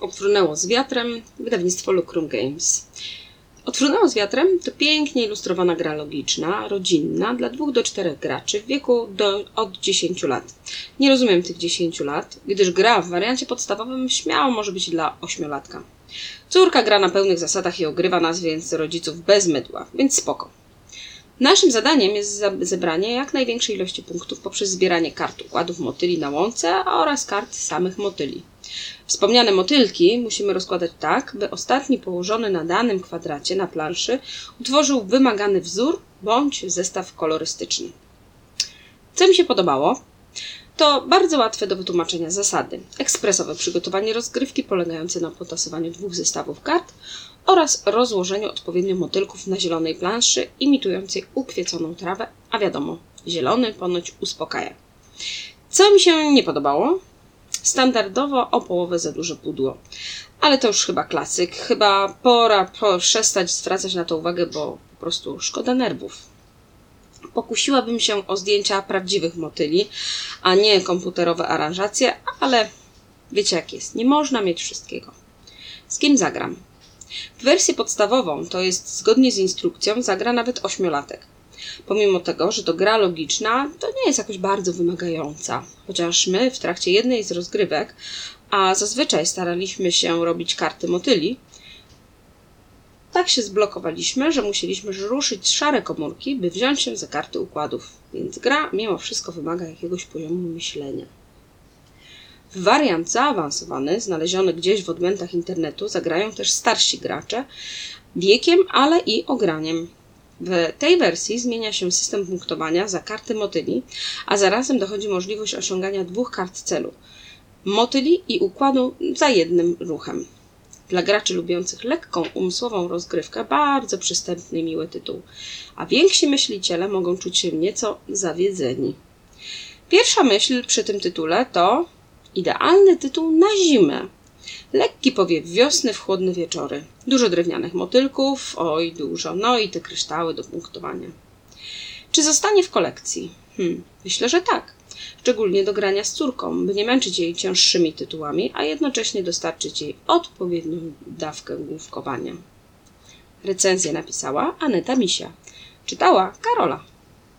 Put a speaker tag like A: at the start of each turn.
A: Odfrunęło z wiatrem, wydawnictwo Lucrum Games. Odfrunęło z wiatrem to pięknie ilustrowana gra logiczna, rodzinna, dla dwóch do czterech graczy w wieku do, od 10 lat. Nie rozumiem tych 10 lat, gdyż gra w wariancie podstawowym śmiało może być dla ośmiolatka. Córka gra na pełnych zasadach i ogrywa nas więc rodziców bez mydła, więc spoko. Naszym zadaniem jest zebranie jak największej ilości punktów poprzez zbieranie kart układów motyli na łące oraz kart samych motyli. Wspomniane motylki musimy rozkładać tak, by ostatni położony na danym kwadracie na planszy utworzył wymagany wzór bądź zestaw kolorystyczny. Co mi się podobało? To bardzo łatwe do wytłumaczenia zasady. Ekspresowe przygotowanie rozgrywki polegające na potasowaniu dwóch zestawów kart oraz rozłożeniu odpowiednio motylków na zielonej planszy imitującej ukwieconą trawę, a wiadomo, zielony ponoć uspokaja. Co mi się nie podobało? Standardowo o połowę za duże pudło. Ale to już chyba klasyk. Chyba pora przestać zwracać na to uwagę, bo po prostu szkoda nerwów. Pokusiłabym się o zdjęcia prawdziwych motyli, a nie komputerowe aranżacje, ale wiecie jak jest. Nie można mieć wszystkiego. Z kim zagram? W wersji podstawową, to jest zgodnie z instrukcją, zagra nawet ośmiolatek. Pomimo tego, że to gra logiczna, to nie jest jakoś bardzo wymagająca. Chociaż my w trakcie jednej z rozgrywek, a zazwyczaj staraliśmy się robić karty motyli, tak się zblokowaliśmy, że musieliśmy ruszyć szare komórki, by wziąć się za karty układów. Więc gra mimo wszystko wymaga jakiegoś poziomu myślenia. W wariant zaawansowany, znaleziony gdzieś w odmętach internetu, zagrają też starsi gracze wiekiem, ale i ograniem. W tej wersji zmienia się system punktowania za karty motyli, a zarazem dochodzi możliwość osiągania dwóch kart celu motyli i układu za jednym ruchem. Dla graczy lubiących lekką, umysłową rozgrywkę bardzo przystępny i miły tytuł, a więksi myśliciele mogą czuć się nieco zawiedzeni. Pierwsza myśl przy tym tytule to idealny tytuł na zimę. Lekki powiew wiosny w chłodne wieczory. Dużo drewnianych motylków, oj dużo, no i te kryształy do punktowania. Czy zostanie w kolekcji? Hmm, myślę, że tak. Szczególnie do grania z córką, by nie męczyć jej cięższymi tytułami, a jednocześnie dostarczyć jej odpowiednią dawkę główkowania. Recenzję napisała Aneta Misia. Czytała Karola.